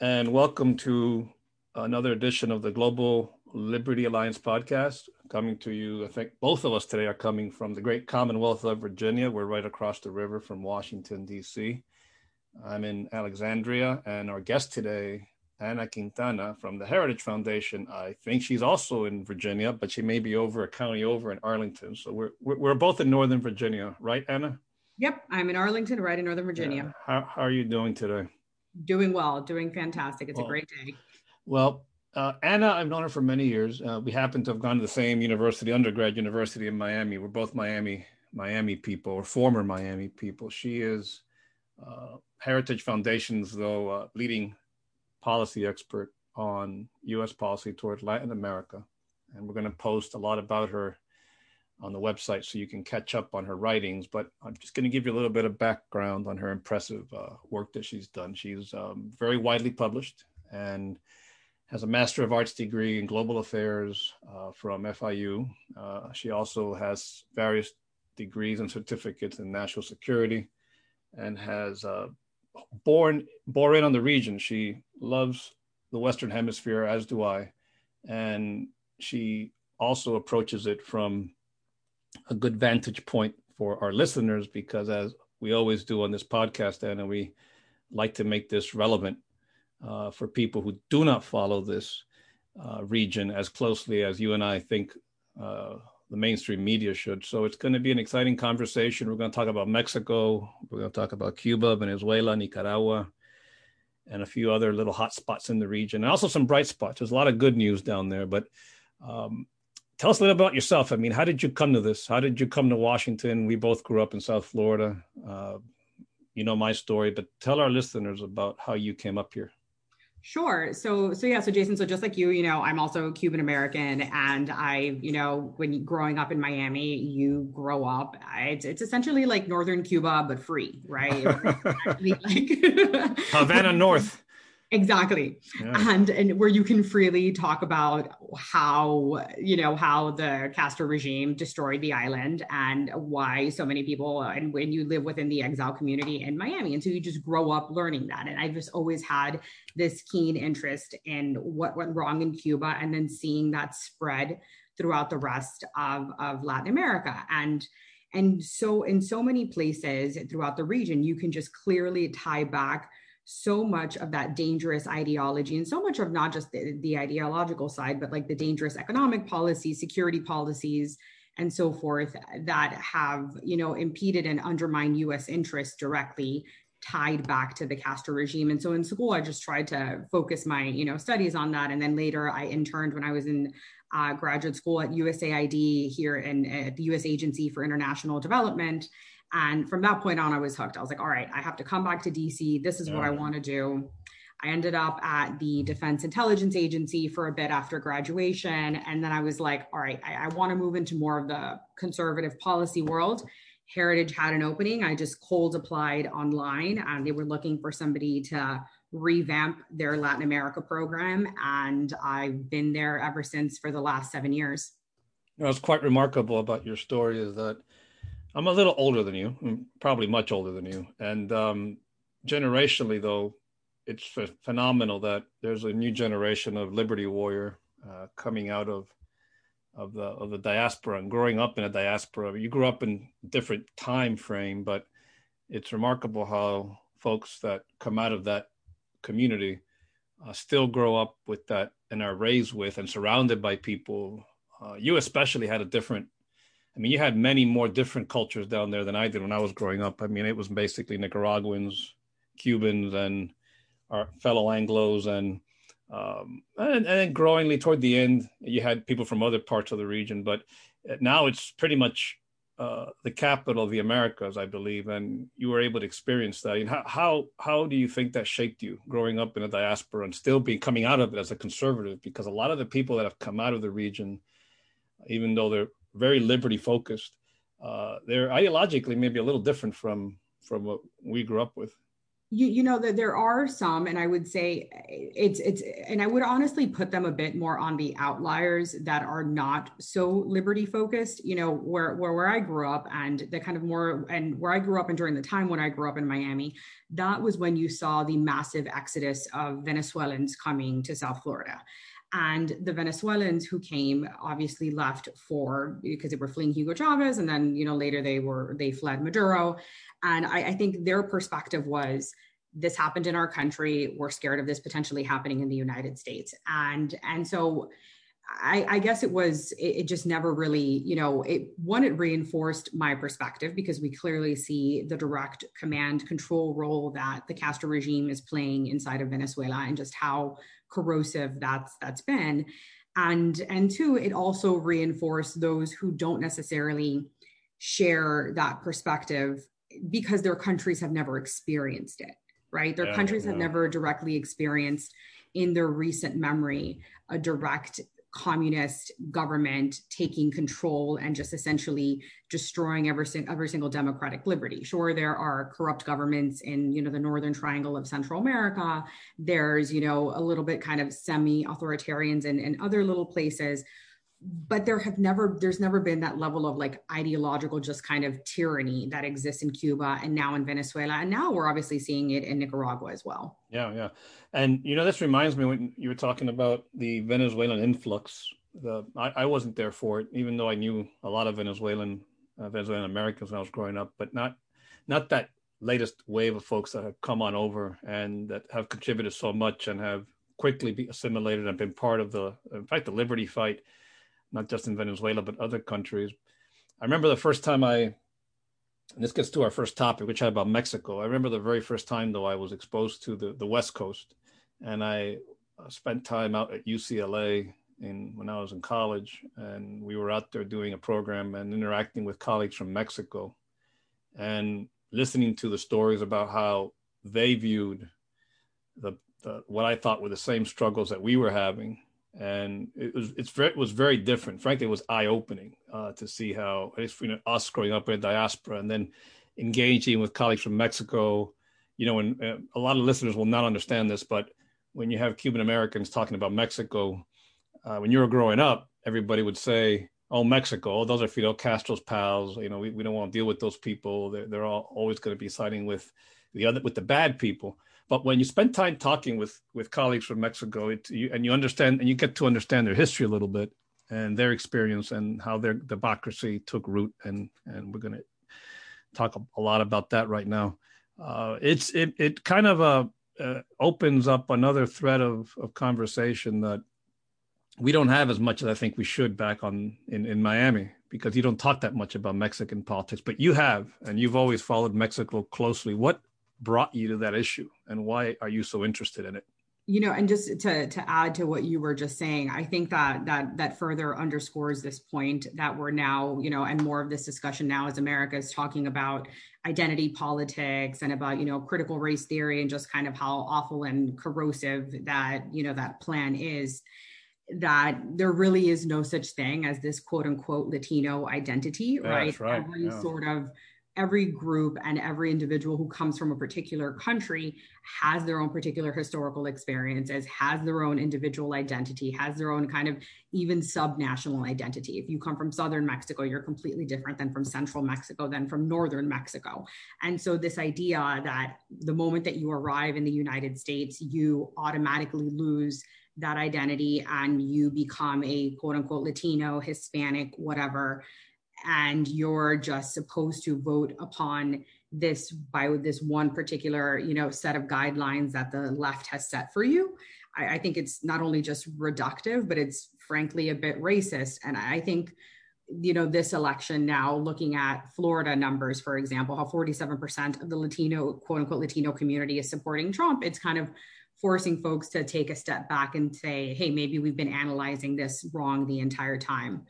and welcome to another edition of the Global Liberty Alliance podcast. Coming to you, I think both of us today are coming from the great Commonwealth of Virginia. We're right across the river from Washington, D.C. I'm in Alexandria, and our guest today, Ana Quintana from the Heritage Foundation. I think she's also in Virginia, but she may be over a county over in Arlington. So we're we're both in Northern Virginia, right, Ana? Yep, I'm in Arlington, right in Northern Virginia. Yeah. How, how are you doing today? Doing well, doing fantastic. It's well, a great day. Well, uh, Ana, I've known her for many years. Uh, we happen to have gone to the same university, undergrad university in Miami. We're both Miami, Miami people, or former Miami people. She is uh, Heritage Foundation's, though, uh, leading policy expert on U.S. policy toward Latin America, and we're going to post a lot about her on the website so you can catch up on her writings. But I'm just going to give you a little bit of background on her impressive uh, work that she's done. She's um, very widely published and has a Master of Arts degree in Global Affairs uh, from FIU. Uh, she also has various degrees and certificates in national security and has uh, born born in on the region. She loves the Western Hemisphere, as do I, and she also approaches it from a good vantage point for our listeners because, as we always do on this podcast, and we like to make this relevant uh, for people who do not follow this uh, region as closely as you and I think uh, the mainstream media should. So it's going to be an exciting conversation. We're going to talk about Mexico. We're going to talk about Cuba, Venezuela, Nicaragua, and a few other little hot spots in the region, and also some bright spots. There's a lot of good news down there. But um, tell us a little about yourself. I mean, how did you come to this? How did you come to Washington? We both grew up in South Florida. Uh, you know my story, but tell our listeners about how you came up here. Sure. So, so yeah. So, Jason. So, just like you, you know, I'm also Cuban American, and I, you know, when growing up in Miami, you grow up. It's, it's essentially like northern Cuba, but free, right? like Havana North. Exactly. Yeah. And and where you can freely talk about how, you know, how the Castro regime destroyed the island and why so many people and when you live within the exile community in Miami. And so you just grow up learning that. And I've just always had this keen interest in what went wrong in Cuba and then seeing that spread throughout the rest of, of Latin America. And and so in so many places throughout the region, you can just clearly tie back so much of that dangerous ideology and so much of not just the, the ideological side, but like the dangerous economic policies, security policies, and so forth that have, you know, impeded and undermined US interests directly tied back to the Castro regime. And so in school, I just tried to focus my, you know, studies on that. And then later I interned when I was in uh, graduate school at USAID here in at the US Agency for International Development. And from that point on, I was hooked. I was like, all right, I have to come back to DC. This is yeah. what I want to do. I ended up at the Defense Intelligence Agency for a bit after graduation. And then I was like, all right, I, I want to move into more of the conservative policy world. Heritage had an opening. I just cold applied online and they were looking for somebody to revamp their Latin America program. And I've been there ever since for the last seven years. You know, what's quite remarkable about your story is that I'm a little older than you, probably much older than you. And um, generationally, though, it's phenomenal that there's a new generation of liberty warrior uh, coming out of of the of the diaspora and growing up in a diaspora. You grew up in different time frame, but it's remarkable how folks that come out of that community uh, still grow up with that and are raised with and surrounded by people. Uh, you especially had a different I mean, you had many more different cultures down there than I did when I was growing up. I mean, it was basically Nicaraguans, Cubans, and our fellow Anglo's, and um, and, and growingly toward the end, you had people from other parts of the region. But now it's pretty much uh, the capital of the Americas, I believe, and you were able to experience that. And how, how how do you think that shaped you growing up in a diaspora and still being coming out of it as a conservative? Because a lot of the people that have come out of the region, even though they're very liberty focused. Uh, they're ideologically maybe a little different from from what we grew up with. You, know that there are some and i would say eh, it's it's and i would honestly put them a bit more on the outliers that are not so liberty focused you know where where, where i grew up and the kind of more and where i grew up and during the time when i grew up in miami that was when you saw the massive exodus of venezuelans coming to south florida. And the Venezuelans who came obviously left for because they were fleeing Hugo Chavez, and then you know later they were they fled Maduro, and I, I think their perspective was this happened in our country. We're scared of this potentially happening in the United States, and and so. I, I, guess it was it, it, just never really you know it one it reinforced my perspective because we clearly see the direct command control role that the Castro regime is playing inside of Venezuela and just how corrosive that's that's been and and two it also reinforced those who don't necessarily share that perspective because their countries have never experienced it right their yeah, countries yeah. have never directly experienced in their recent memory a direct communist government taking control and just essentially destroying every, every single democratic liberty. Sure, there are corrupt governments in you know the northern triangle of Central America. There's you know a little bit kind of semi-authoritarians and, in other little places but there have never there's never been that level of like ideological just kind of tyranny that exists in cuba and now in venezuela. And now we're obviously seeing it in nicaragua as well. Yeah yeah. And you know this reminds me when you were talking about the venezuelan influx. The i, I wasn't there for it even though i knew a lot of venezuelan uh, venezuelan americans when i was growing up but not not that latest wave of folks that have come on over and that have contributed so much and have quickly be assimilated and been part of the in fact the liberty fight not just in Venezuela, but other countries. I remember the first time I, this gets to our first topic, which is about Mexico. I remember the very first time, though, I was exposed to the, the West Coast. And I uh, spent time out at UCLA in, when I was in college. And we were out there doing a program and interacting with colleagues from Mexico and listening to the stories about how they viewed the, the what I thought were the same struggles that we were having and it was it's very it was very different. Frankly, it was eye opening uh, to see how you know us growing up in diaspora and then engaging with colleagues from Mexico. You know, and uh, a lot of listeners will not understand this, but when you have Cuban Americans talking about Mexico, uh, when you were growing up, everybody would say, "Oh, Mexico, those are Fidel Castro's pals. You know, we, we don't want to deal with those people. They're, they're all always going to be siding with the other with the bad people." But when you spend time talking with with colleagues from Mexico, it, you, and you understand and you get to understand their history a little bit and their experience and how their democracy took root, and and we're going to talk a, lot about that right now. Uh, it's it it kind of uh, uh, opens up another thread of of conversation that we don't have as much as I think we should back on in in Miami because you don't talk that much about Mexican politics, but you have, and you've always followed Mexico closely. What brought you to that issue and why are you so interested in it? you know and just to to add to what you were just saying i think that that that further underscores this point that we're now you know and more of this discussion now as america is talking about identity politics and about you know critical race theory and just kind of how awful and corrosive that you know that plan is that there really is no such thing as this quote unquote latino identity right, right. every yeah. sort of every group and every individual who comes from a particular country has their own particular historical experiences, has their own individual identity, has their own kind of even subnational identity. If you come from southern Mexico, you're completely different than from central Mexico, than from northern Mexico. And so, this idea that the moment that you arrive in the United States, you automatically lose that identity and you become a quote unquote Latino, Hispanic, whatever and you're just supposed to vote upon this by this one particular you know set of guidelines that the left has set for you. I, I, think it's not only just reductive but it's frankly a bit racist. And i think you know this election now looking at florida numbers for example how 47% of the latino quote unquote latino community is supporting trump it's kind of forcing folks to take a step back and say hey maybe we've been analyzing this wrong the entire time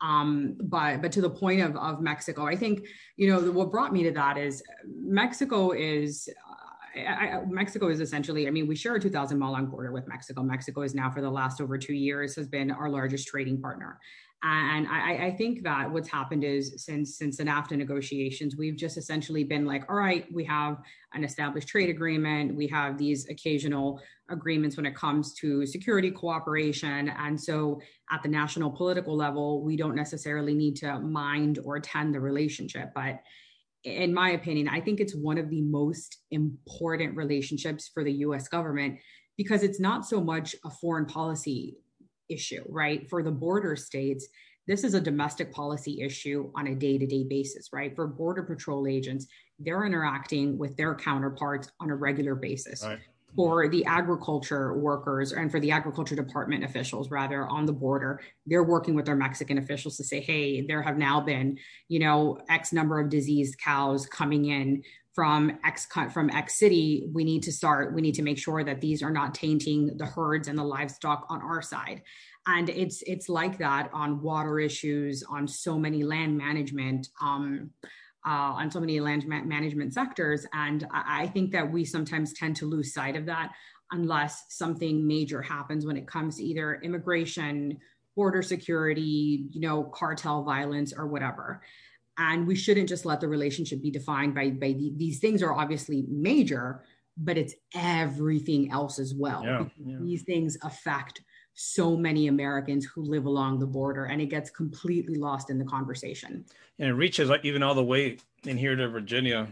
um, but but to the point of, of Mexico, I think you know what brought me to that is Mexico is uh, I, Mexico is essentially, I mean, we share a 2,000 mile long border with Mexico. Mexico is now, for the last over two years, has been our largest trading partner. And I, I, think that what's happened is since since the NAFTA negotiations, we've just essentially been like, all right, we have an established trade agreement, we have these occasional agreements when it comes to security cooperation, and so at the national political level, we don't necessarily need to mind or tend the relationship, but in my opinion, I think it's one of the most important relationships for the US government because it's not so much a foreign policy issue, right? For the border states, this is a domestic policy issue on a day to day basis, right? For Border Patrol agents, they're interacting with their counterparts on a regular basis. Right. For the agriculture workers and for the agriculture department officials, rather on the border, they're working with their Mexican officials to say, hey, there have now been, you know, X number of diseased cows coming in from X from X city, we need to start, we need to make sure that these are not tainting the herds and the livestock on our side. And it's it's like that on water issues, on so many land management, um, uh, on so many land ma- management sectors. And I, I think that we sometimes tend to lose sight of that unless something major happens when it comes to either immigration, border security, you know, cartel violence or whatever and we shouldn't just let the relationship be defined by by the, these things are obviously major but it's everything else as well. Yeah, yeah. these things affect so many americans who live along the border and it gets completely lost in the conversation. And it reaches even all the way in here to virginia.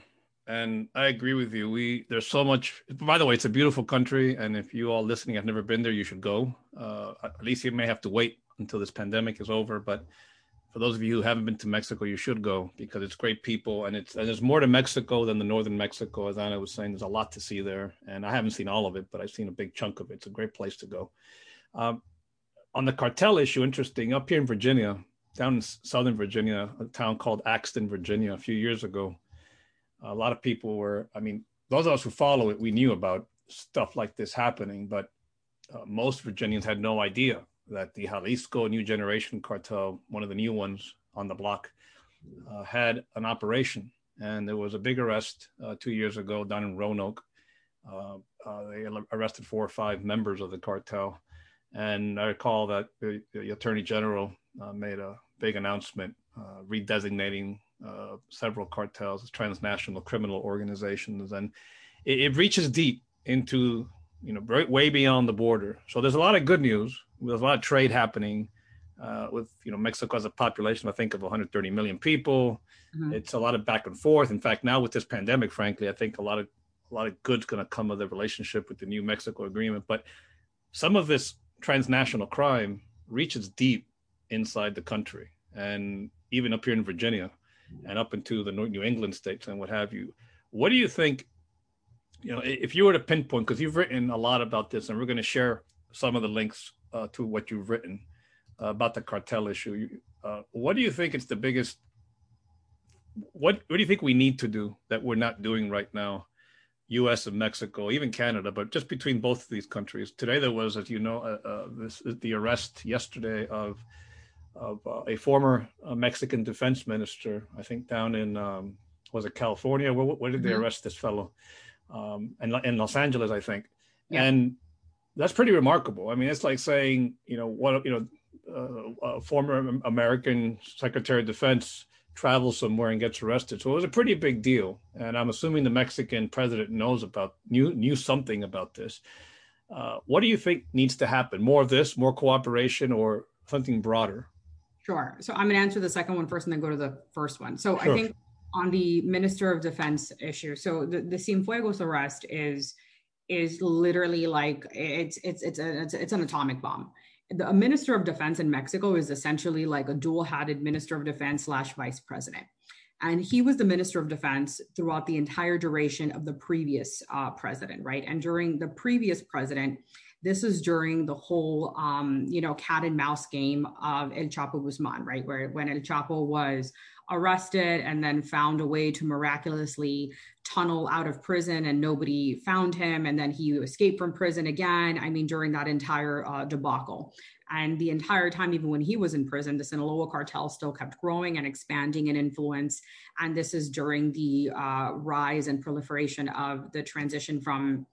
And i agree with you. We there's so much by the way it's a beautiful country. And if you all listening have never been there you should go. Uh, at least you may have to wait until this pandemic is over. But for those of you who haven't been to Mexico, you should go because it's great people and it's and there's more to Mexico than the northern Mexico. As Ana was saying, there's a lot to see there, and I haven't seen all of it, but I've seen a big chunk of it. It's a great place to go. Um, on the cartel issue, interesting up here in Virginia, down in Southern Virginia, a town called Axton, Virginia, a few years ago, a lot of people were. I mean, those of us who follow it, we knew about stuff like this happening, but uh, most Virginians had no idea that the Jalisco New Generation cartel, one of the new ones on the block, uh, had an operation. And there was a big arrest uh, two years ago down in Roanoke. Uh, uh they arrested four or five members of the cartel. And I recall that the, the Attorney General uh, made a big announcement redesignating several cartels as transnational criminal organizations. And it, it reaches deep into you know, way beyond the border. So there's a lot of good news. There's a lot of trade happening uh, with, you know, Mexico has a population, I think, of 130 million people. Mm-hmm. It's a lot of back and forth. In fact, now with this pandemic, frankly, I think a lot of a lot of good's going to come of the relationship with the new Mexico agreement. But some of this transnational crime reaches deep inside the country, and even up here in Virginia, and up into the New England states and what have you. What do you think you know, if you were to pinpoint, because you've written a lot about this, and we're going to share some of the links uh, to what you've written uh, about the cartel issue. Uh, what do you think is the biggest? What What do you think we need to do that we're not doing right now? U.S. and Mexico, even Canada, but just between both of these countries. Today, there was, as you know, uh, uh, this, the arrest yesterday of of uh, a former Mexican defense minister. I think down in um, was it California? Where, where did they mm-hmm. arrest this fellow? um, in, in Los Angeles, I think. Yeah. And that's pretty remarkable. I mean, it's like saying, you know, what, you know, uh, a former American Secretary of Defense travels somewhere and gets arrested. So it was a pretty big deal. And I'm assuming the Mexican president knows about, knew, knew something about this. Uh, what do you think needs to happen? More of this, more cooperation, or something broader? Sure. So I'm going to answer the second one first and then go to the first one. So sure. I think on the Minister of Defense issue. So the, the Cienfuegos arrest is is literally like it's it's it's a, it's, it's an atomic bomb. The Minister of Defense in Mexico is essentially like a dual-hatted Minister of Defense slash Vice President. And he was the Minister of Defense throughout the entire duration of the previous uh, president, right? And during the previous president, this is during the whole, um, you know, cat and mouse game of El Chapo Guzman, right? Where when El Chapo was arrested and then found a way to miraculously tunnel out of prison and nobody found him. And then he escaped from prison again. I mean, during that entire uh, debacle. And the entire time, even when he was in prison, the Sinaloa cartel still kept growing and expanding in influence. And this is during the uh, rise and proliferation of the transition from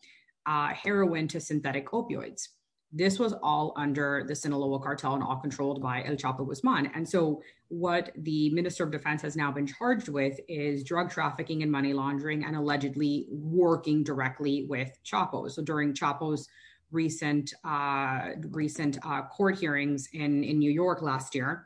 uh, heroin to synthetic opioids. this was all under the Sinaloa cartel and all controlled by El Chapo Guzman. And so, what the Minister of Defense has now been charged with is drug trafficking and money laundering and allegedly working directly with Chapo. So, during Chapo's recent uh, recent uh, court hearings in, in New York last year,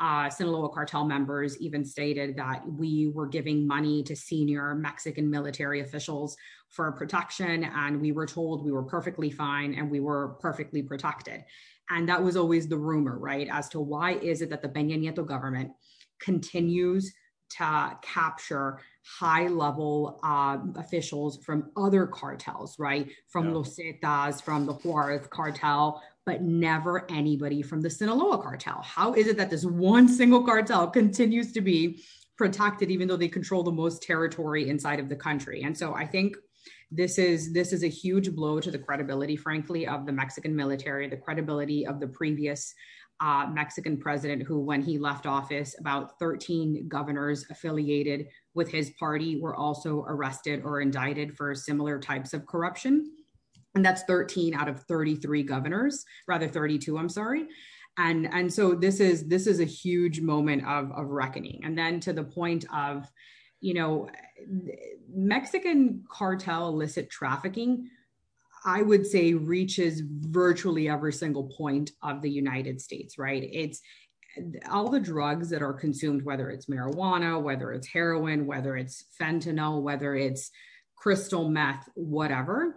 uh, Sinaloa cartel members even stated that we were giving money to senior Mexican military officials for protection, and we were told we were perfectly fine and we were perfectly protected. And that was always the rumor, right? As to why is it that the Peña Nieto government continues to capture high level uh, officials from other cartels, right? From yeah. Los Zetas, from the Juarez cartel, but never anybody from the Sinaloa cartel. How is it that this one single cartel continues to be protected, even though they control the most territory inside of the country? And so I think this is this is a huge blow to the credibility, frankly, of the Mexican military, the credibility of the previous uh, Mexican president, who, when he left office, about 13 governors affiliated with his party were also arrested or indicted for similar types of corruption. And that's 13 out of 33 governors, rather 32, I'm sorry. And, and so this is this is a huge moment of, of reckoning. And then to the point of, you know, Mexican cartel illicit trafficking I would say reaches virtually every single point of the United States, right? It's all the drugs that are consumed, whether it's marijuana, whether it's heroin, whether it's fentanyl, whether it's crystal meth, whatever,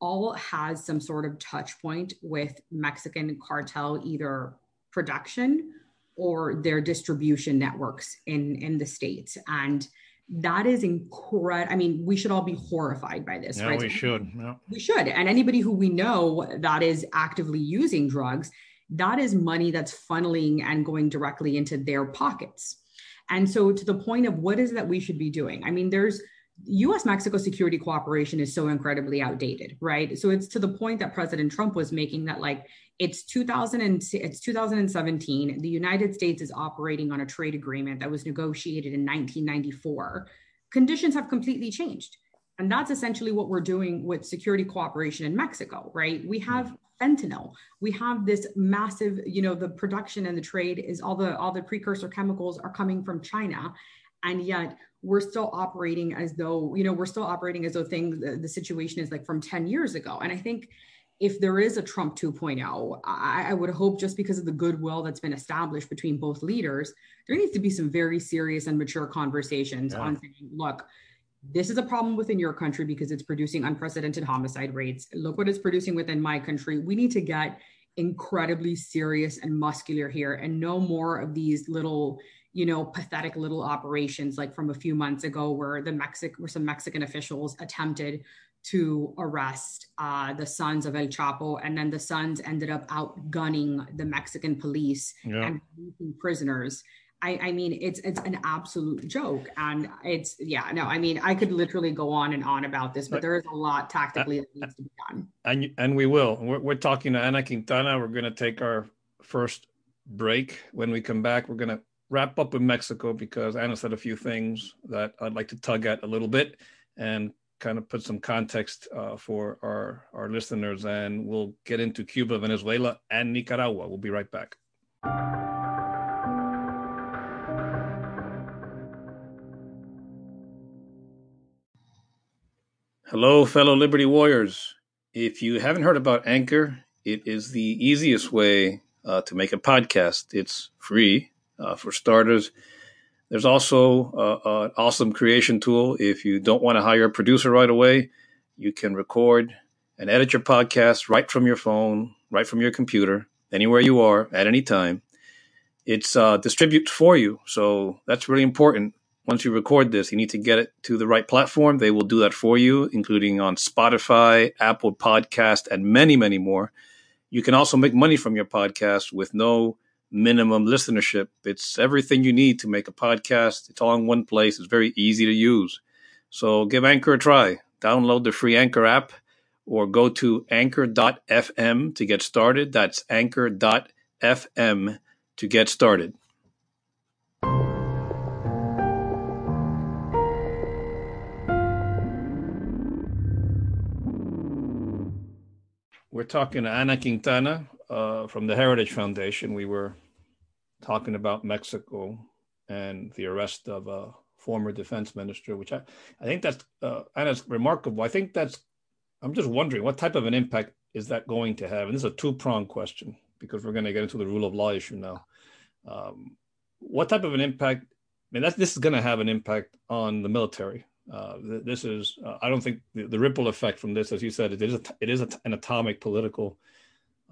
all has some sort of touch point with Mexican cartel, either production or their distribution networks in, in the States. And that is incredible. I mean, we should all be horrified by this, yeah, right? We should. Yeah. We should. And anybody who we know that is actively using drugs, that is money that's funneling and going directly into their pockets. And so, to the point of what is that we should be doing? I mean, there's US Mexico security cooperation is so incredibly outdated, right? So, it's to the point that President Trump was making that, like, it's 2000 and it's 2017. The United States is operating on a trade agreement that was negotiated in 1994. Conditions have completely changed. And that's essentially what we're doing with security cooperation in Mexico, right? We mm. have fentanyl. We have this massive, you know, the production and the trade is all the all the precursor chemicals are coming from China. And yet we're still operating as though, you know, we're still operating as though things the, the situation is like from 10 years ago. And I think if there is a Trump 2.0, I, I, would hope just because of the goodwill that's been established between both leaders, there needs to be some very serious and mature conversations yeah. on saying, look, this is a problem within your country because it's producing unprecedented homicide rates. Look what it's producing within my country. We need to get incredibly serious and muscular here and no more of these little you know pathetic little operations like from a few months ago where the mexic where some mexican officials attempted to arrest uh, the sons of El Chapo, and then the sons ended up outgunning the Mexican police yeah. and prisoners. I, I, mean, it's it's an absolute joke, and it's yeah, no, I mean, I could literally go on and on about this, but there is a lot tactically that needs to be done. And and we will. We're, we're talking to Ana Quintana. We're going to take our first break. When we come back, we're going to wrap up with Mexico because Ana said a few things that I'd like to tug at a little bit and kind of put some context uh, for our, our listeners, and we'll get into Cuba, Venezuela, and Nicaragua. We'll be right back. Hello, fellow Liberty Warriors. If you haven't heard about Anchor, it is the easiest way uh, to make a podcast. It's free uh, for starters. There's also uh, an awesome creation tool. If you don't want to hire a producer right away, you can record and edit your podcast right from your phone, right from your computer, anywhere you are at any time. It's uh, for you, so that's really important. Once you record this, you need to get it to the right platform. They will do that for you, including on Spotify, Apple Podcast, and many, many more. You can also make money from your podcast with no minimum listenership. It's everything you need to make a podcast. It's all in one place. It's very easy to use. So give Anchor a try. Download the free Anchor app or go to anchor.fm to get started. That's anchor.fm to get started. We're talking to Ana Quintana uh, from the Heritage Foundation. We were talking about Mexico and the arrest of a former defense minister, which I, I think that's uh, Ana's remarkable. I think that's. I'm just wondering what type of an impact is that going to have? And this is a two pronged question because we're going to get into the rule of law issue now. Um, what type of an impact? I mean, this is going to have an impact on the military. Uh, this is, uh, I don't think the, the, ripple effect from this, as you said, it is, a, it is a, an atomic political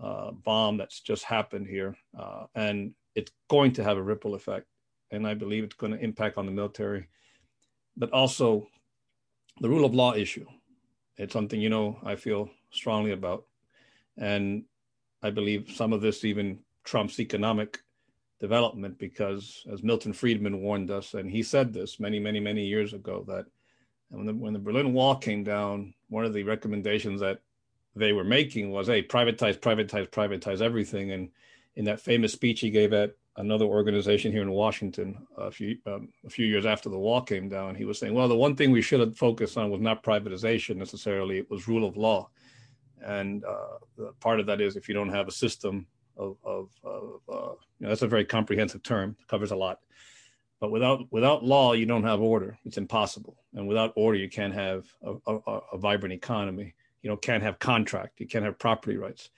uh, bomb that's just happened here. Uh, and it's going to have a ripple effect. And I believe it's going to impact on the military, but also the rule of law issue. It's something, you know, I feel strongly about. And I believe some of this even trumps economic development because, as Milton Friedman warned us, and he said this many, many, many years ago, that when the, when the Berlin Wall came down, one of the recommendations that they were making was, hey, privatize, privatize, privatize everything. And in that famous speech he gave at another organization here in Washington a few um, a few years after the wall came down, he was saying, well, the one thing we should have focused on was not privatization necessarily; it was rule of law. And uh, part of that is if you don't have a system of, of, of uh, you know, that's a very comprehensive term, covers a lot. But without without law, you don't have order. It's impossible. And without order, you can't have a, a, a vibrant economy. You know, can't have contract. You can't have property rights.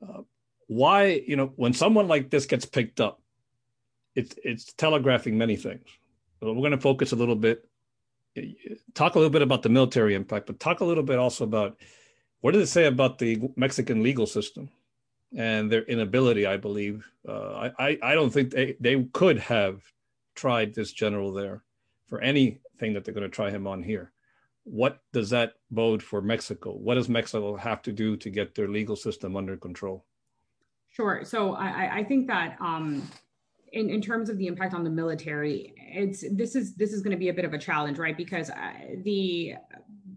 Uh, why, you know, when someone like this gets picked up, it's it's telegraphing many things. we're going to focus a little bit, talk a little bit about the military impact, but talk a little bit also about what does it say about the Mexican legal system and their inability? I believe uh, I, I don't think they they could have tried this general there for anything that they're going to try him on here. What does that bode for Mexico? What does Mexico have to do to get their legal system under control? Sure. So I, think that um, in, in terms of the impact on the military, it's this is this is going to be a bit of a challenge, right? Because uh, the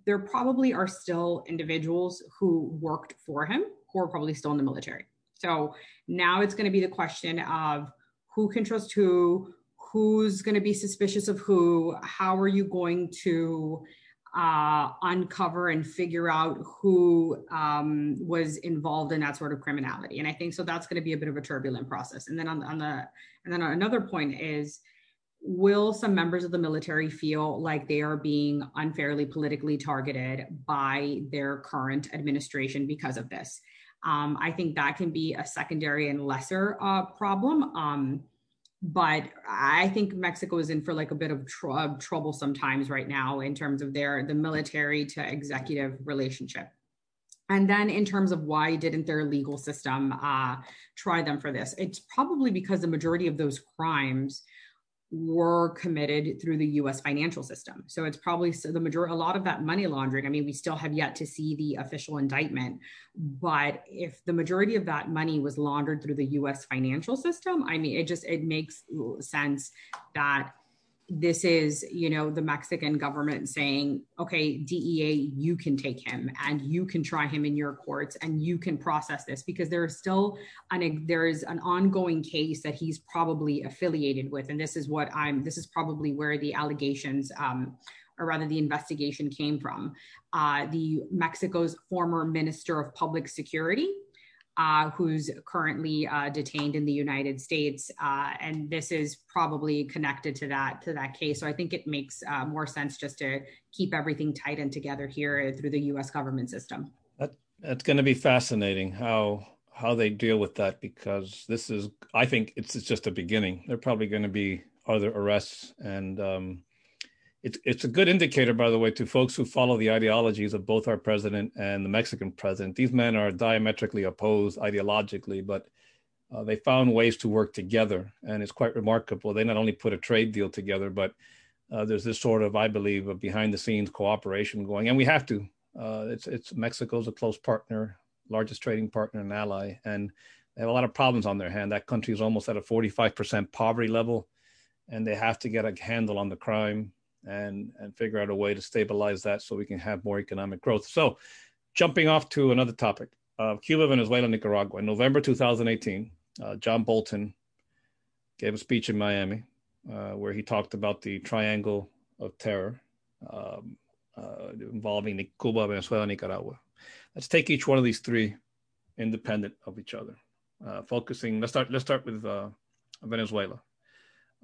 there probably are still individuals who worked for him who are probably still in the military. So now it's going to be the question of who can trust who, who's going to be suspicious of who, how are you going to uh, uncover and figure out who um, was involved in that sort of criminality. And I think so that's going to be a bit of a turbulent process. And then on, on the and then another point is will some members of the military feel like they are being unfairly politically targeted by their current administration because of this? Um, I think that can be a secondary and lesser uh, problem. Um, but I think Mexico is in for like a bit of tr- trouble sometimes right now in terms of their the military to executive relationship. And then, in terms of why didn't their legal system uh, try them for this? It's probably because the majority of those crimes were committed through the US financial system. So it's probably the majority, a lot of that money laundering. I mean, we still have yet to see the official indictment, but if the majority of that money was laundered through the US financial system, I mean, it just, it makes sense that this is you know the mexican government saying okay dea you can take him and you can try him in your courts and you can process this because there is still an there is an ongoing case that he's probably affiliated with. And this is what i'm this is probably where the allegations um, or rather the investigation came from. Uh, the mexico's former minister of public security uh, who's currently uh, detained in the United States, uh, and this is probably connected to that to that case. So I think it makes uh, more sense just to keep everything tight and together here through the U.S. government system. That, that's going to be fascinating how how they deal with that because this is I think it's, it's just a beginning. They're probably going to be other arrests and. Um, it's it's a good indicator, by the way, to folks who follow the ideologies of both our president and the Mexican president. These men are diametrically opposed ideologically, but uh, they found ways to work together, and it's quite remarkable. They not only put a trade deal together, but uh, there's this sort of, I believe, behind-the-scenes cooperation going, and we have to. Uh, it's it's Mexico's a close partner, largest trading partner and ally, and they have a lot of problems on their hand. That country is almost at a 45% poverty level, and they have to get a handle on the crime and and figure out a way to stabilize that so we can have more economic growth. So, jumping off to another topic, uh, Cuba, Venezuela, Nicaragua. In November 2018, uh, John Bolton gave a speech in Miami uh, where he talked about the triangle of terror um, uh, involving Cuba, Venezuela, Nicaragua. Let's take each one of these three independent of each other. Uh, focusing, let's start. Let's start with uh, Venezuela.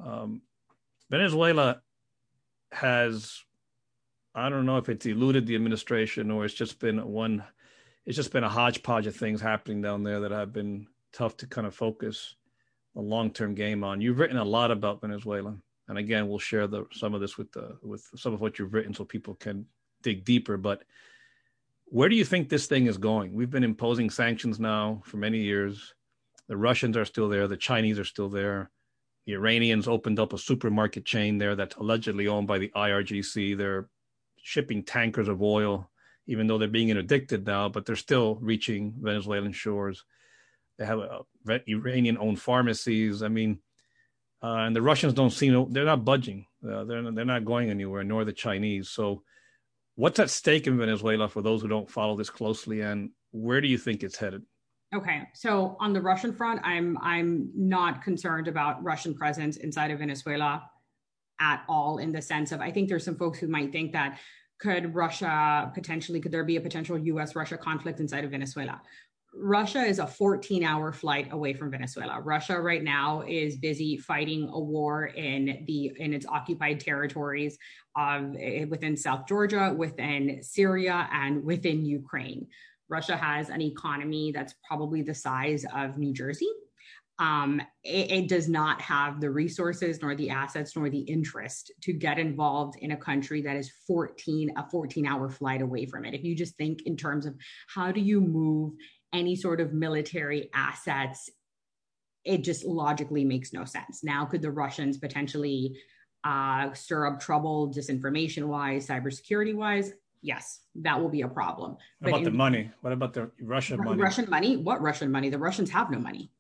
Um, Venezuela has, I don't know if it's eluded the administration or it's just been one, it's just been a hodgepodge of things happening down there that have been tough to kind of focus a long-term game on. You've written a lot about Venezuela, and again, we'll share the some of this with the with some of what you've written so people can dig deeper. But where do you think this thing is going? We've been imposing sanctions now for many years. The Russians are still there. The Chinese are still there. The Iranians opened up a supermarket chain there that's allegedly owned by the IRGC. They're shipping tankers of oil, even though they're being interdicted now, but they're still reaching Venezuelan shores. They have a, Iranian owned pharmacies. I mean, uh, and the Russians don't seem they're not budging. Uh, they're they're not going anywhere, nor the Chinese. So, what's at stake in Venezuela for those who don't follow this closely, and where do you think it's headed? Okay, so on the Russian front, I'm I'm not concerned about Russian presence inside of Venezuela at all. In the sense of, I think there's some folks who might think that could Russia potentially could there be a potential U.S. Russia conflict inside of Venezuela? Russia is a 14 hour flight away from Venezuela. Russia right now is busy fighting a war in the in its occupied territories of eh, within South Georgia, within Syria, and within Ukraine. Russia has an economy that's probably the size of New Jersey. Um, it, it, does not have the resources nor the assets nor the interest to get involved in a country that is 14 a 14 hour flight away from it. If you just think in terms of how do you move any sort of military assets it just logically makes no sense. Now could the russians potentially uh, stir up trouble disinformation wise cybersecurity wise yes, that will be a problem. What about in, the money? What about the Russian money? Russian money? What Russian money? The Russians have no money.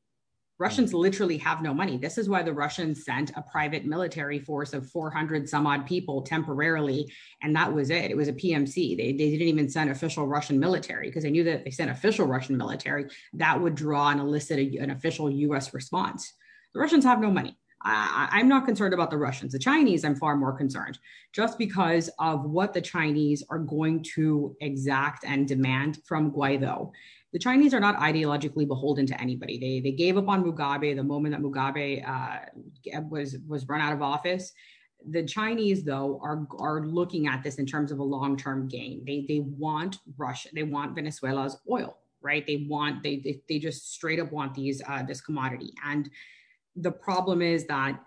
Russians literally have no money. This is why the Russians sent a private military force of 400 some odd people temporarily, and that was it. It was a PMC. They, they didn't even send official Russian military because they knew that if they sent official Russian military, that would draw and elicit a, an official US response. The Russians have no money. I, am not concerned about the Russians. The Chinese, I'm far more concerned just because of what the Chinese are going to exact and demand from Guaido. The Chinese are not ideologically beholden to anybody. They, they gave up on Mugabe the moment that Mugabe uh, was, was run out of office. The Chinese, though, are, are looking at this in terms of a long term gain. They, they want Russia, they want Venezuela's oil, right? They want, they, they, they just straight up want these, uh, this commodity. And the problem is that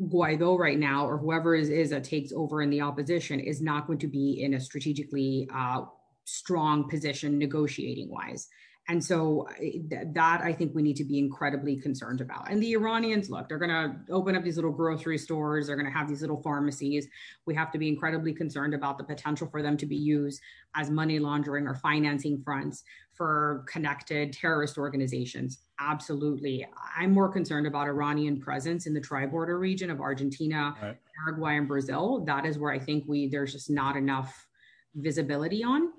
Guaido right now, or whoever is, is that takes over in the opposition, is not going to be in a strategically uh, strong position negotiating wise. And so th- that I think we need to be incredibly concerned about. And the Iranians, look, they're going to open up these little grocery stores, they're going to have these little pharmacies. We have to be incredibly concerned about the potential for them to be used as money laundering or financing fronts for connected terrorist organizations. Absolutely. I'm more concerned about Iranian presence in the tri-border region of Argentina, right. Paraguay, and Brazil. That is where I think we there's just not enough visibility on.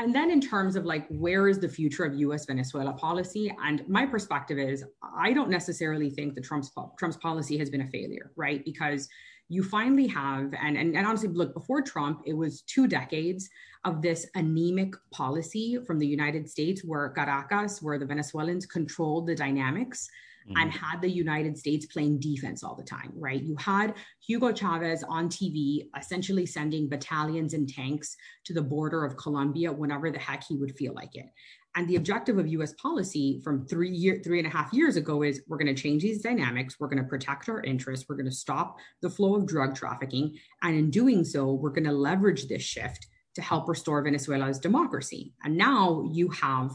And then in terms of like where is the future of US Venezuela policy? And my perspective is I don't necessarily think the Trump's Trump's policy has been a failure, right? Because you finally have, and, and, and honestly, look, before Trump, it was two decades of this anemic policy from the United States where Caracas, where the Venezuelans controlled the dynamics mm-hmm. and had the United States playing defense all the time, right? You had Hugo Chavez on TV essentially sending battalions and tanks to the border of Colombia whenever the heck he would feel like it. And the objective of US policy from three year, three and a half years ago is we're going to change these dynamics. We're going to protect our interests. We're going to stop the flow of drug trafficking. And in doing so, we're going to leverage this shift to help restore Venezuela's democracy. And now you have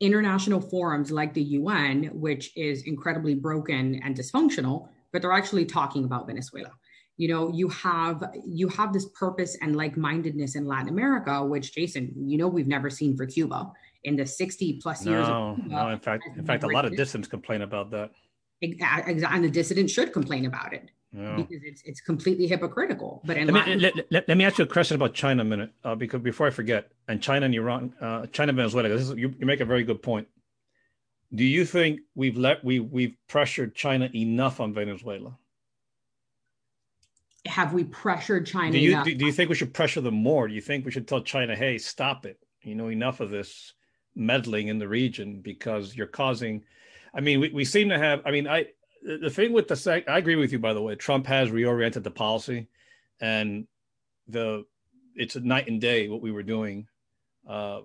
international forums like the UN, which is incredibly broken and dysfunctional, but they're actually talking about Venezuela. You know, you have you have this purpose and like-mindedness in Latin America, which Jason, you know, we've never seen for Cuba in the 60 plus no, years. No, no, in fact, in fact, a lot of dissidents complain about that. And the dissidents should complain about it because it's it's completely hypocritical. But in let, Latin- me, let, let, let, me ask you a question about China a minute, uh, because before I forget, and China and Iran, uh, China Venezuela. This is you, you make a very good point. Do you think we've let we we've pressured China enough on Venezuela? Have we pressured China? Do you do, do you think we should pressure them more? Do you think we should tell China, "Hey, stop it"? You know, enough of this meddling in the region because you're causing. I mean, we, we seem to have. I mean, I the thing with the sec. I agree with you by the way. Trump has reoriented the policy, and the it's a night and day what we were doing. Uh,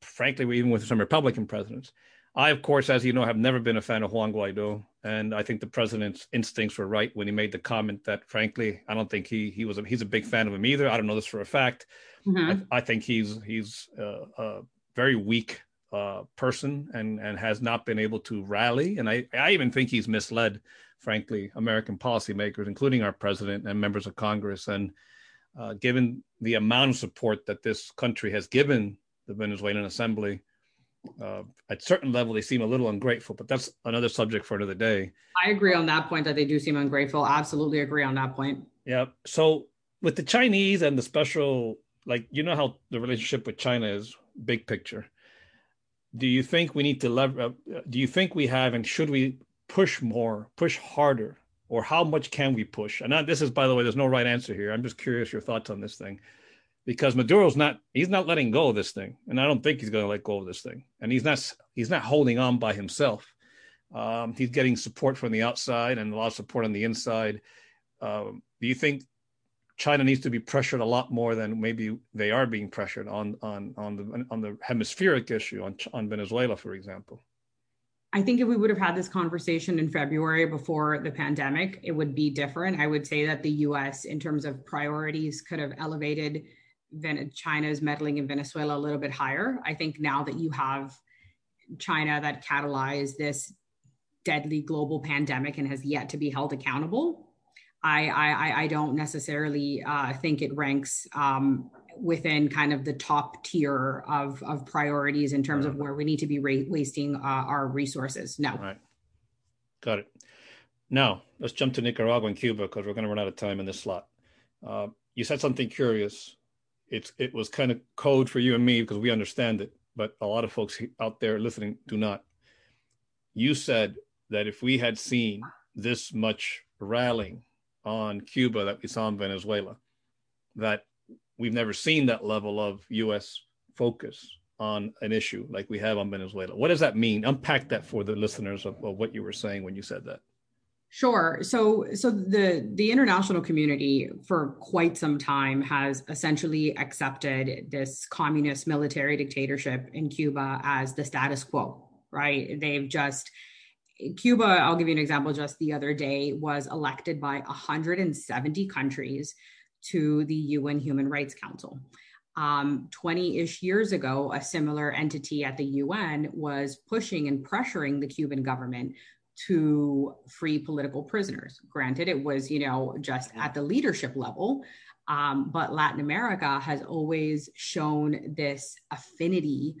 frankly, even with some Republican presidents. I, of course, as you know, have never been a fan of Juan Guaido, and I think the president's instincts were right when he made the comment that, frankly, I don't think he he was a, he's a big fan of him either. I don't know this for a fact. Mm-hmm. I, I, think he's he's uh, a very weak uh, person and and has not been able to rally, and I I even think he's misled, frankly, American policymakers, including our president and members of Congress, and uh, given the amount of support that this country has given the Venezuelan Assembly uh, at certain level they seem a little ungrateful but that's another subject for another day. I agree on that point that they do seem ungrateful. Absolutely agree on that point. Yeah so with the chinese and the special like you know how the relationship with china is? Big picture do you think we need to lever uh, do you think we have and should we push more push harder or how much can we push and this is by the way there's no right answer here i'm just curious your thoughts on this thing because Maduro's not he's not letting go of this thing, and I don't think he's going to let go of this thing. And he's not he's not holding on by himself. Um, he's getting support from the outside and a lot of support on the inside. Um, do you think China needs to be pressured a lot more than maybe they are being pressured on on on the on the hemispheric issue on on Venezuela, for example? I think if we would have had this conversation in February before the pandemic, it would be different. I would say that the US, in terms of priorities, could have elevated China's meddling in Venezuela a little bit higher. I think now that you have China that catalyzed this deadly global pandemic and has yet to be held accountable, I I, I don't necessarily uh, think it ranks um, within kind of the top tier of of priorities in terms right. of where we need to be ra- wasting uh, our resources. No. Right. Got it. Now let's jump to Nicaragua and Cuba because we're going to run out of time in this slot. Uh, you said something curious it's it was kind of code for you and me because we understand it, but a lot of folks out there listening do not. You said that if we had seen this much rallying on Cuba that we saw in Venezuela, that we've never seen that level of U.S. focus on an issue like we have on Venezuela. What does that mean? Unpack that for the listeners of, of what you were saying when you said that. Sure. So, so the the international community for quite some time has essentially accepted this communist military dictatorship in Cuba as the status quo. Right? They've just Cuba. I'll give you an example. Just the other day was elected by 170 countries to the UN Human Rights Council. 20 um, ish years ago, a similar entity at the UN was pushing and pressuring the Cuban government to free political prisoners. Granted, it was, you know, just at the leadership level, um, but Latin America has always shown this affinity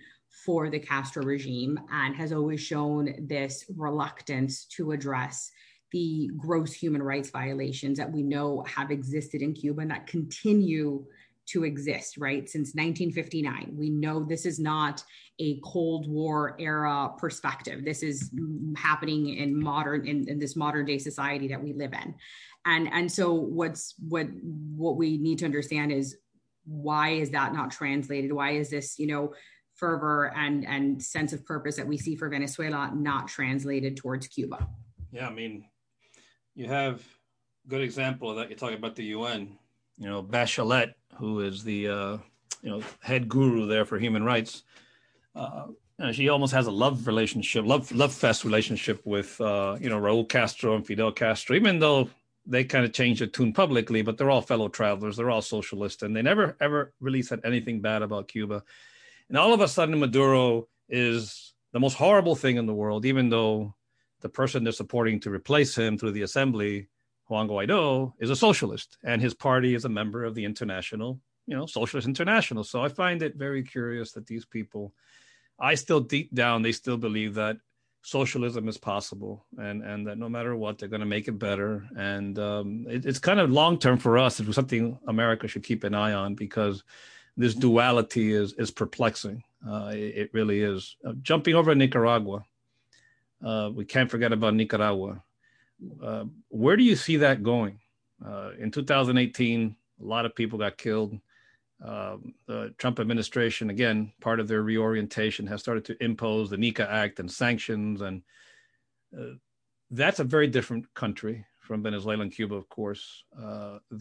for the Castro regime and has always shown this reluctance to address the gross human rights violations that we know have existed in Cuba and that continue to exist, right? Since 1959. We know this is not a Cold War era perspective. This is happening in modern in, in this modern day society that we live in. And and so what's what what we need to understand is why is that not translated? Why is this, you know, fervor and and sense of purpose that we see for Venezuela not translated towards Cuba? Yeah, I mean, you have good example of that. You're talking about the UN. You know, Bachelet who is the uh, you know head guru there for human rights. Uh, she almost has a love relationship, love love fest relationship with uh, you know Raúl Castro and Fidel Castro, even though they kind of changed the tune publicly, but they're all fellow travelers, they're all socialists, and they never ever really said anything bad about Cuba. And all of a sudden, Maduro is the most horrible thing in the world, even though the person they're supporting to replace him through the assembly Juan Guaido is a socialist, and his party is a member of the International, you know, Socialist International. So I find it very curious that these people, I still deep down, they still believe that socialism is possible, and and that no matter what, they're going to make it better. And um, it, it's kind of long term for us. It's something America should keep an eye on because this duality is is perplexing. Uh, it, it, really is. Uh, jumping over Nicaragua, uh, we can't forget about Nicaragua. Uh, where do you see that going? Uh, in 2018, a lot of people got killed. Um, the Trump administration, again, part of their reorientation, has started to impose the NICA Act and sanctions, and uh, that's a very different country from Venezuela and Cuba, of course.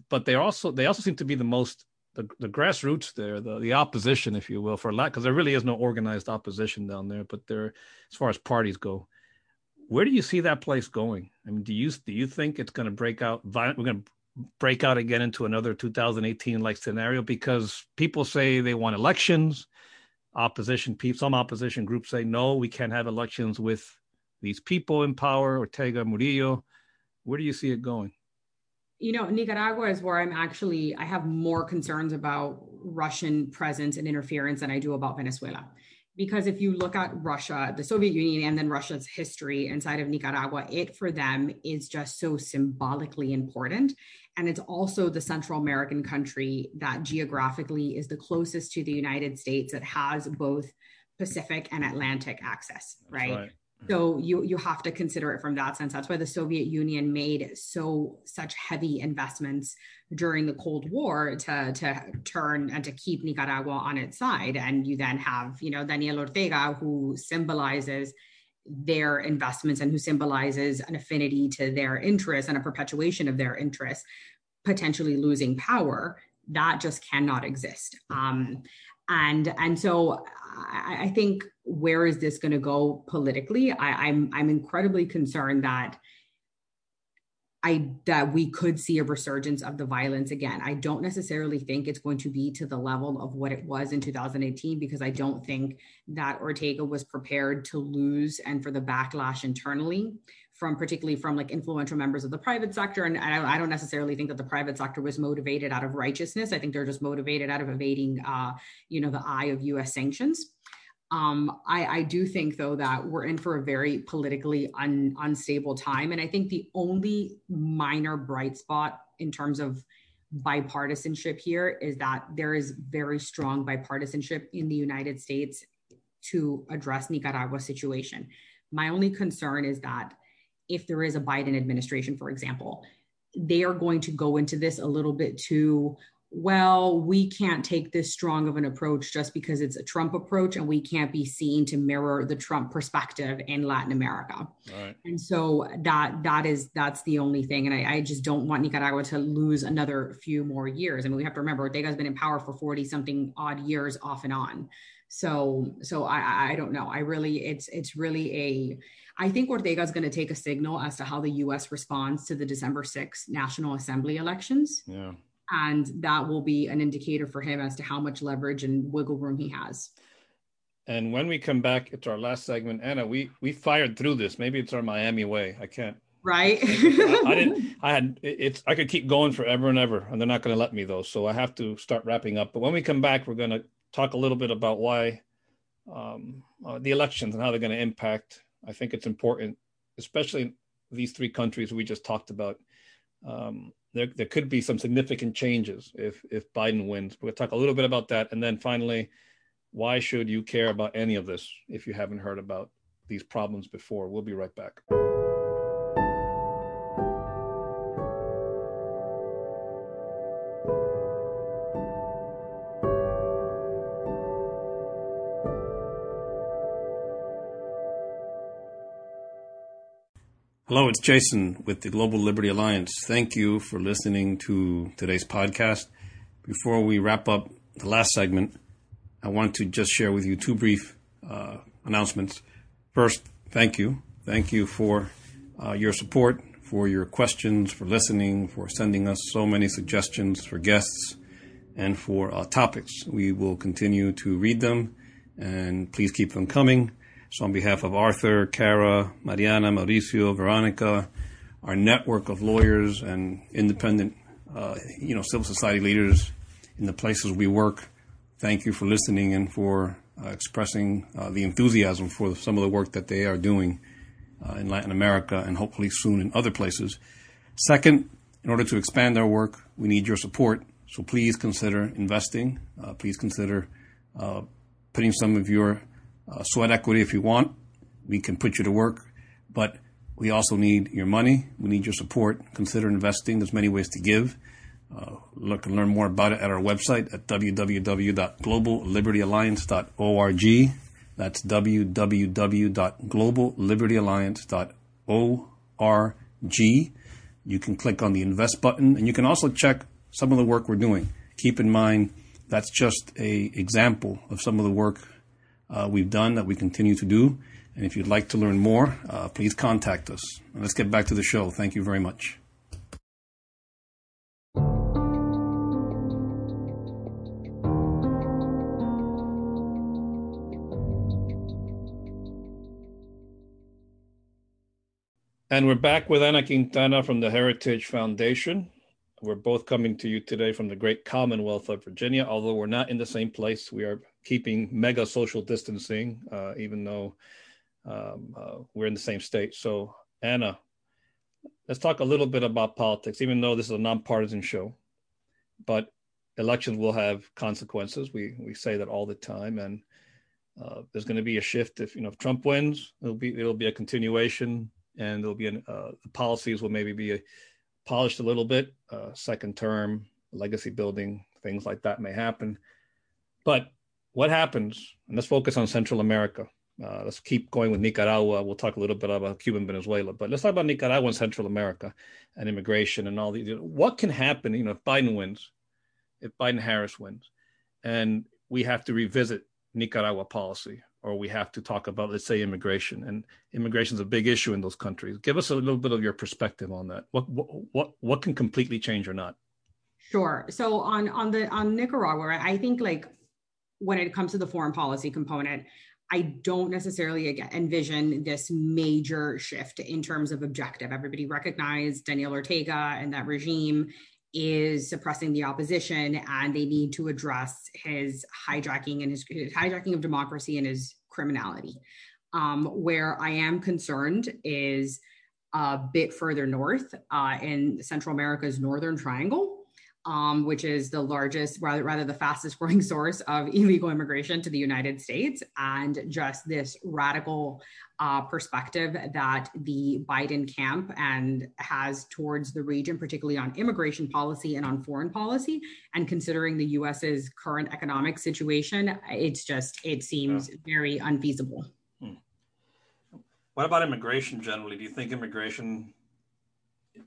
But they also they also seem to be the most the, the grassroots there, the, the opposition, if you will, for a lot, because there really is no organized opposition down there. But there, as far as parties go, where do you see that place going? I mean, do you do you think it's going to break out? We're going to break out again into another 2018 like scenario because people say they want elections. Opposition people, some opposition groups say no, we can't have elections with these people in power, Ortega, Murillo. Where do you see it going? You know, Nicaragua is where I'm actually, I have more concerns about Russian presence and interference than I do about Venezuela because if you look at Russia, the Soviet Union, and then Russia's history inside of Nicaragua, it for them is just so symbolically important. And it's also the Central American country that geographically is the closest to the United States that has both Pacific and Atlantic access, right? right. So you you have to consider it from that sense. That's why the Soviet Union made so such heavy investments during the Cold War to to turn and to keep Nicaragua on its side. And you then have you know Daniel Ortega who symbolizes their investments and who symbolizes an affinity to their interests and a perpetuation of their interests, potentially losing power. That just cannot exist. Um, and and so I, I think where is this going to go politically? I, I'm I'm incredibly concerned that I that we could see a resurgence of the violence again. I don't necessarily think it's going to be to the level of what it was in 2018 because I don't think that Ortega was prepared to lose and for the backlash internally from particularly from like influential members of the private sector. And I, I, don't necessarily think that the private sector was motivated out of righteousness. I think they're just motivated out of evading, uh, you know, the eye of U.S. sanctions. Um, I, I, do think, though, that we're in for a very politically un, unstable time. And I think the only minor bright spot in terms of bipartisanship here is that there is very strong bipartisanship in the United States to address Nicaragua's situation. My only concern is that if there is a Biden administration, for example, they are going to go into this a little bit too well, we can't take this strong of an approach just because it's a Trump approach and we can't be seen to mirror the Trump perspective in Latin America. Right. And so that that is that's the only thing. And I, I, just don't want Nicaragua to lose another few more years. I mean, we have to remember Ortega's been in power for 40 something odd years off and on. So so I I don't know. I really it's it's really a I think Ortega is going to take a signal as to how the US responds to the December 6th National Assembly elections. Yeah and that will be an indicator for him as to how much leverage and wiggle room he has. And when we come back, it's our last segment. Ana, we we fired through this. Maybe it's our Miami way. I can't. Right. I, I, didn't. I had. It's. I could keep going forever and ever, and they're not going to let me though. So I have to start wrapping up. But when we come back, we're going to talk a little bit about why um, uh, the elections and how they're going to impact. I think it's important, especially in these three countries we just talked about. Um, there, there could be some significant changes if if Biden wins. We'll talk a little bit about that, and then finally, why should you care about any of this if you haven't heard about these problems before? We'll be right back. Hello, it's Jason with the Global Liberty Alliance. Thank you for listening to today's podcast. Before we wrap up the last segment, I want to just share with you two brief uh, announcements. First, thank you. Thank you for uh, your support, for your questions, for listening, for sending us so many suggestions for guests and for uh, topics. We will continue to read them and please keep them coming. So on behalf of Arthur, Kara, Mariana, Mauricio, Veronica, our network of lawyers and independent, uh, you know, civil society leaders in the places we work, thank you for listening and for uh, expressing uh, the enthusiasm for some of the work that they are doing uh, in Latin America and hopefully soon in other places. Second, in order to expand our work, we need your support. So please consider investing. Uh, please consider uh, putting some of your uh, sweat equity if you want. We can put you to work, but we also need your money. We need your support. Consider investing. There's many ways to give. Uh, look and learn more about it at our website at www.globallibertyalliance.org. That's www.globallibertyalliance.org. You can click on the invest button and you can also check some of the work we're doing. Keep in mind that's just a example of some of the work uh, we've done that we continue to do. And if you'd like to learn more, uh, please contact us. And let's get back to the show. Thank you very much. And we're back with Ana Quintana from the Heritage Foundation. We're both coming to you today from the great Commonwealth of Virginia. Although we're not in the same place, we are keeping mega social distancing, uh, even though um, uh, we're in the same state. So, Ana, let's talk a little bit about politics, even though this is a nonpartisan show. But elections will have consequences. We we say that all the time, and uh, there's going to be a shift. If you know if Trump wins, it'll be it'll be a continuation and there'll be an, uh, the policies will maybe be polished a little bit. Uh, second term, legacy building, things like that may happen. But what happens? And let's focus on Central America. Uh, let's keep going with Nicaragua. We'll talk a little bit about Cuba and Venezuela, but let's talk about Nicaragua and Central America and immigration and all these. What can happen? You know, if Biden wins, if Biden Harris wins, and we have to revisit Nicaragua policy or we have to talk about, let's say, immigration. And immigration is a big issue in those countries. Give us a little bit of your perspective on that. What what what can completely change or not? Sure. So on on the on Nicaragua, I think like when it comes to the foreign policy component, I don't necessarily envision this major shift in terms of objective. Everybody recognized Daniel Ortega and that regime is suppressing the opposition and they need to address his hijacking and his, his hijacking of democracy and his criminality. Um, where I am concerned is a bit further north uh, in Central America's Northern Triangle um, which is the largest, rather, rather the fastest growing source of illegal immigration to the United States, and just this radical uh, perspective that the Biden camp and has towards the region, particularly on immigration policy and on foreign policy, and considering the U.S.'s current economic situation, it's just it seems yeah. very unfeasible. Hmm. What about immigration generally? Do you think immigration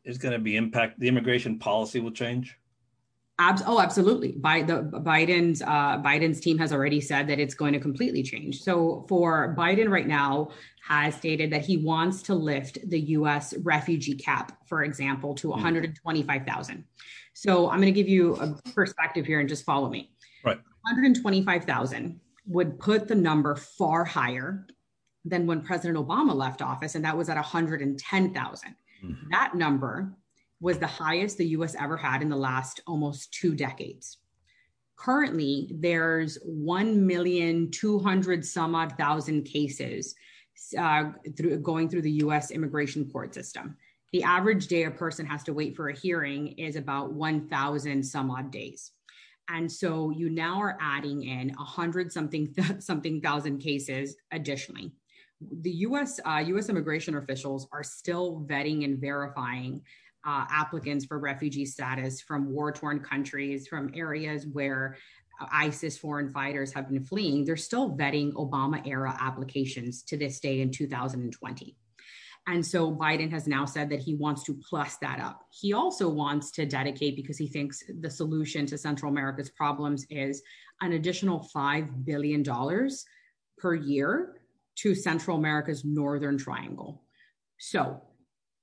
is going to be impact? The immigration policy will change. Abs- oh, absolutely. By the Biden's uh, Biden's team has already said that it's going to completely change. So for Biden right now has stated that he wants to lift the U.S. refugee cap, for example, to 125,000. Hmm. So I'm going to give you a perspective here and just follow me. Right. 125,000 would put the number far higher than when President Obama left office, and that was at 110,000. Mm-hmm. That number was the highest the US ever had in the last almost two decades. Currently, there's 1,200 some odd thousand cases uh, through, going through the US immigration court system. The average day a person has to wait for a hearing is about 1,000 some odd days. And so you now are adding in 100 something, th- something thousand cases additionally. The US, uh, US immigration officials are still vetting and verifying uh, applicants for refugee status from war torn countries, from areas where uh, ISIS foreign fighters have been fleeing, they're still vetting Obama era applications to this day in 2020. And so Biden has now said that he wants to plus that up. He also wants to dedicate, because he thinks the solution to Central America's problems is an additional $5 billion per year to Central America's Northern Triangle. So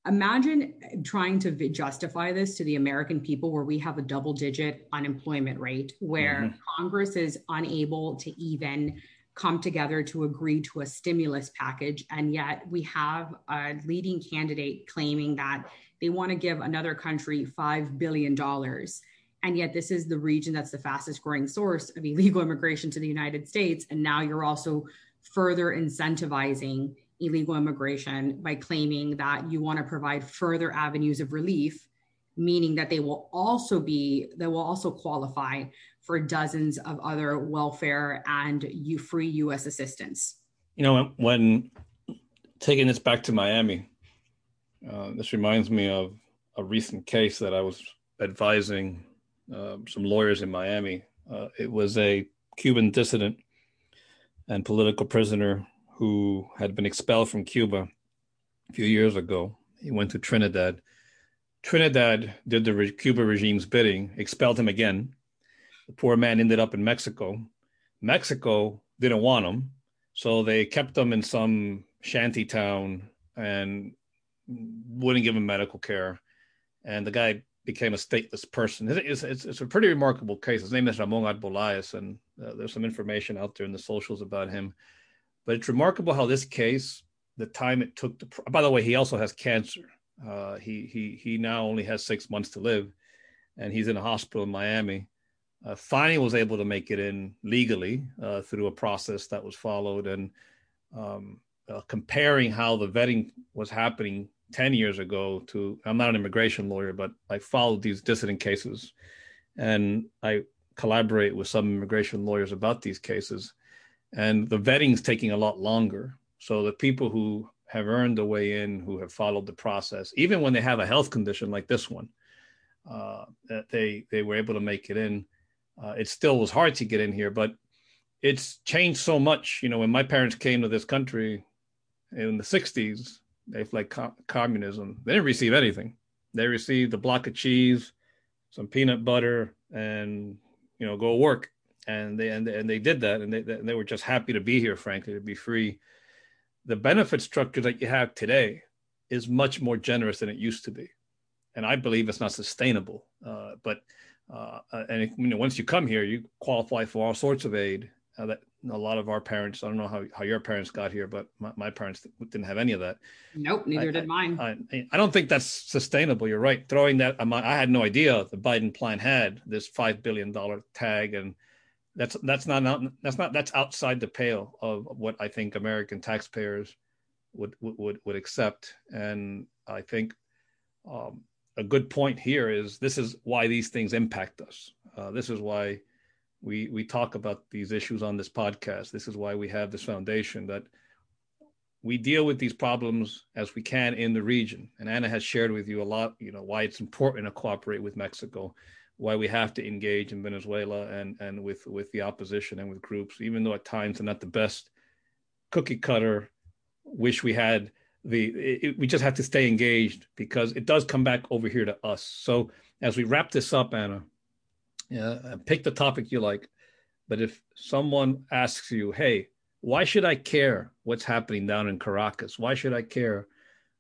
imagine trying to justify this to the American people where we have a double digit unemployment rate, where mm-hmm. Congress is unable to even come together to agree to a stimulus package. And yet we have a leading candidate claiming that they want to give another country $5 billion. And yet, this is the region that's the fastest growing source of illegal immigration to the United States. And now you're also further incentivizing illegal immigration by claiming that you want to provide further avenues of relief meaning that they will also be they will also qualify for dozens of other welfare and you free us assistance you know when taking this back to miami uh, this reminds me of a recent case that i was advising uh, some lawyers in Miami. Uh, it was a Cuban dissident and political prisoner who had been expelled from Cuba a few years ago. He went to Trinidad. Trinidad did the re- Cuba regime's bidding, expelled him again. The poor man ended up in Mexico. Mexico didn't want him, so they kept him in some shanty town and wouldn't give him medical care. And the guy became a stateless person. It's, it's, it's a pretty remarkable case. His name is Ramon Arbeláez, and uh, there's some information out there in the socials about him. But it's remarkable how this case, the time it took to, by the way, he also has cancer. Uh, he, he, he now only has six months to live, and he's in a hospital in Miami. Uh, finally was able to make it in legally uh, through a process that was followed and um, uh, comparing how the vetting was happening 10 years ago to i'm not an immigration lawyer but i followed these dissident cases and i collaborate with some immigration lawyers about these cases and the vetting's taking a lot longer so the people who have earned the way in who have followed the process even when they have a health condition like this one uh, that they they were able to make it in uh, it still was hard to get in here but it's changed so much you know when my parents came to this country in the 60s they fled co- communism. They didn't receive anything. They received a block of cheese, some peanut butter, and you know, go work. And they and, and they did that, and they and they were just happy to be here, frankly, to be free. The benefit structure that you have today is much more generous than it used to be, and I believe it's not sustainable. Uh, but uh, and you know, once you come here, you qualify for all sorts of aid uh, that a lot of our parents i don't know how, how your parents got here but my, my parents didn't have any of that nope neither I, did mine I, I, don't think that's sustainable you're right throwing that i had no idea the biden plan had this five billion dollar tag and that's that's not that's not that's outside the pale of what i think american taxpayers would would would accept and i think um, a good point here is this is why these things impact us uh, this is why we we talk about these issues on this podcast. This is why we have this foundation that we deal with these problems as we can in the region. And Ana has shared with you a lot, you know, why it's important to cooperate with Mexico, why we have to engage in Venezuela and and with with the opposition and with groups, even though at times they're not the best cookie cutter. Wish we had the. It, we just have to stay engaged because it does come back over here to us. So as we wrap this up, Ana, yeah, uh, pick the topic you like. But if someone asks you, hey, why should I care what's happening down in Caracas? Why should I care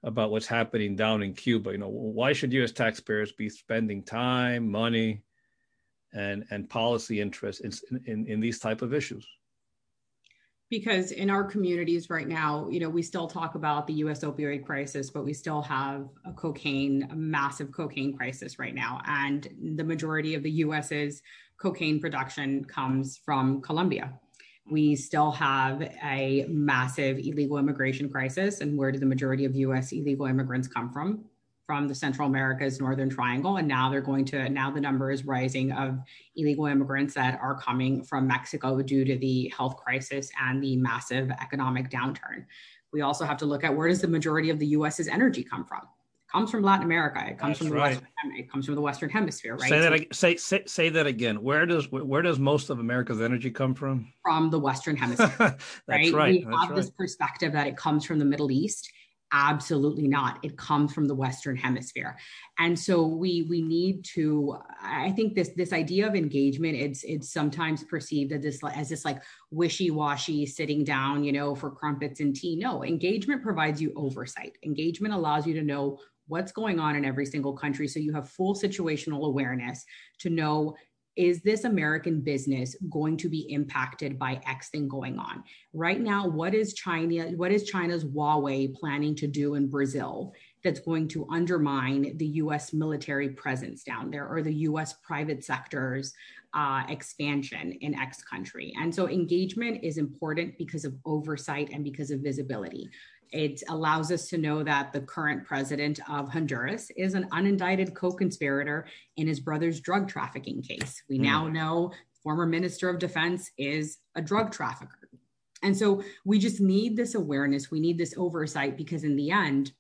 about what's happening down in Cuba? You know, why should U.S. taxpayers be spending time, money, and and policy interest in, in, in these type of issues? because in our communities right now, you know, we still talk about the US opioid crisis, but we still have a cocaine, a massive cocaine crisis right now. And the majority of the US's cocaine production comes from Colombia. We still have a massive illegal immigration crisis. And where do the majority of US illegal immigrants come from? from the Central America's Northern Triangle. And now they're going to, now the number is rising of illegal immigrants that are coming from Mexico due to the health crisis and the massive economic downturn. We also have to look at where does the majority of the US's energy come from? Comes from Latin America. It comes That's from the right. Western, it comes from the Western Hemisphere, right? Say that say, say say that again. Where does where does most of America's energy come from? From the Western Hemisphere. That's right. right. We That's have right. this perspective that it comes from the Middle East absolutely not it comes from the western hemisphere and so we we need to i think this this idea of engagement it's it's sometimes perceived as this as this like wishy-washy sitting down you know for crumpets and tea no engagement provides you oversight engagement allows you to know what's going on in every single country so you have full situational awareness to know is this American business going to be impacted by X thing going on? Right now, what is China, what is China's Huawei planning to do in Brazil that's going to undermine the US military presence down there or the US private sector's uh, expansion in X country? And so engagement is important because of oversight and because of visibility. It allows us to know that the current president of Honduras is an unindicted co conspirator in his brother's drug trafficking case. We mm. now know former minister of defense is a drug trafficker. And so we just need this awareness. We need this oversight because, in the end,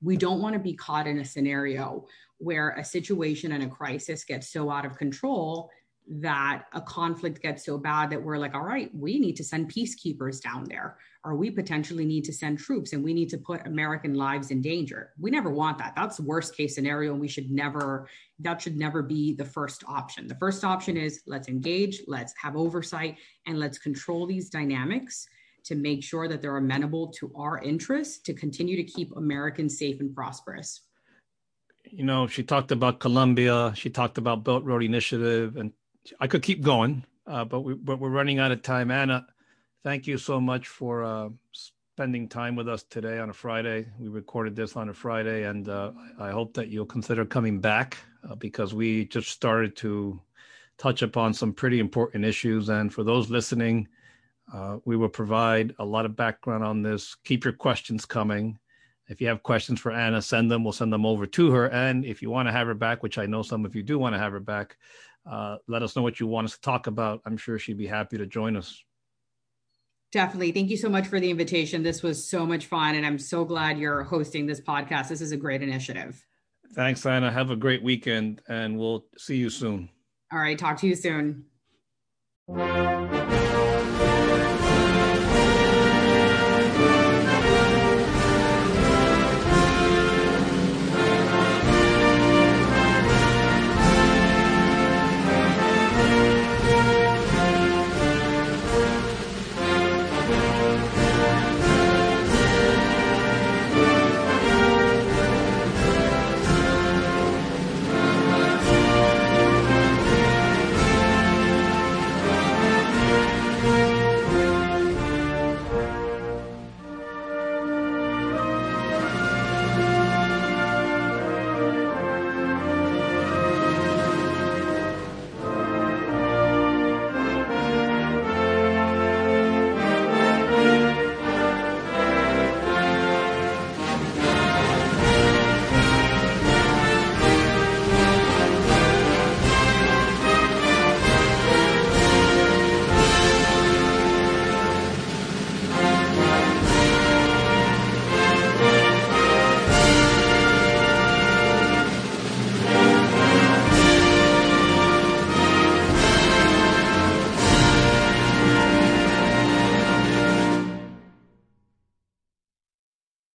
we don't want to be caught in a scenario where a situation and a crisis gets so out of control that a conflict gets so bad that we're like, all right, we need to send peacekeepers down there, or we potentially need to send troops and we need to put American lives in danger. We never want that. That's the worst case scenario. And we should never, that should never be the first option. The first option is let's engage, let's have oversight, and let's control these dynamics to make sure that they're amenable to our interests to continue to keep Americans safe and prosperous. You know, she talked about Colombia, she talked about Belt Road Initiative, and I could keep going, uh, but we but we're running out of time. Ana, thank you so much for uh, spending time with us today on a Friday. We recorded this on a Friday, and uh, I hope that you'll consider coming back uh, because we just started to touch upon some pretty important issues. And for those listening, uh, we will provide a lot of background on this. Keep your questions coming. If you have questions for Ana, send them. We'll send them over to her. And if you want to have her back, which I know some of you do want to have her back, uh, let us know what you want us to talk about. I'm sure she'd be happy to join us. Definitely. Thank you so much for the invitation. This was so much fun, and I'm so glad you're hosting this podcast. This is a great initiative. Thanks, Ana. Have a great weekend, and we'll see you soon. All right. Talk to you soon.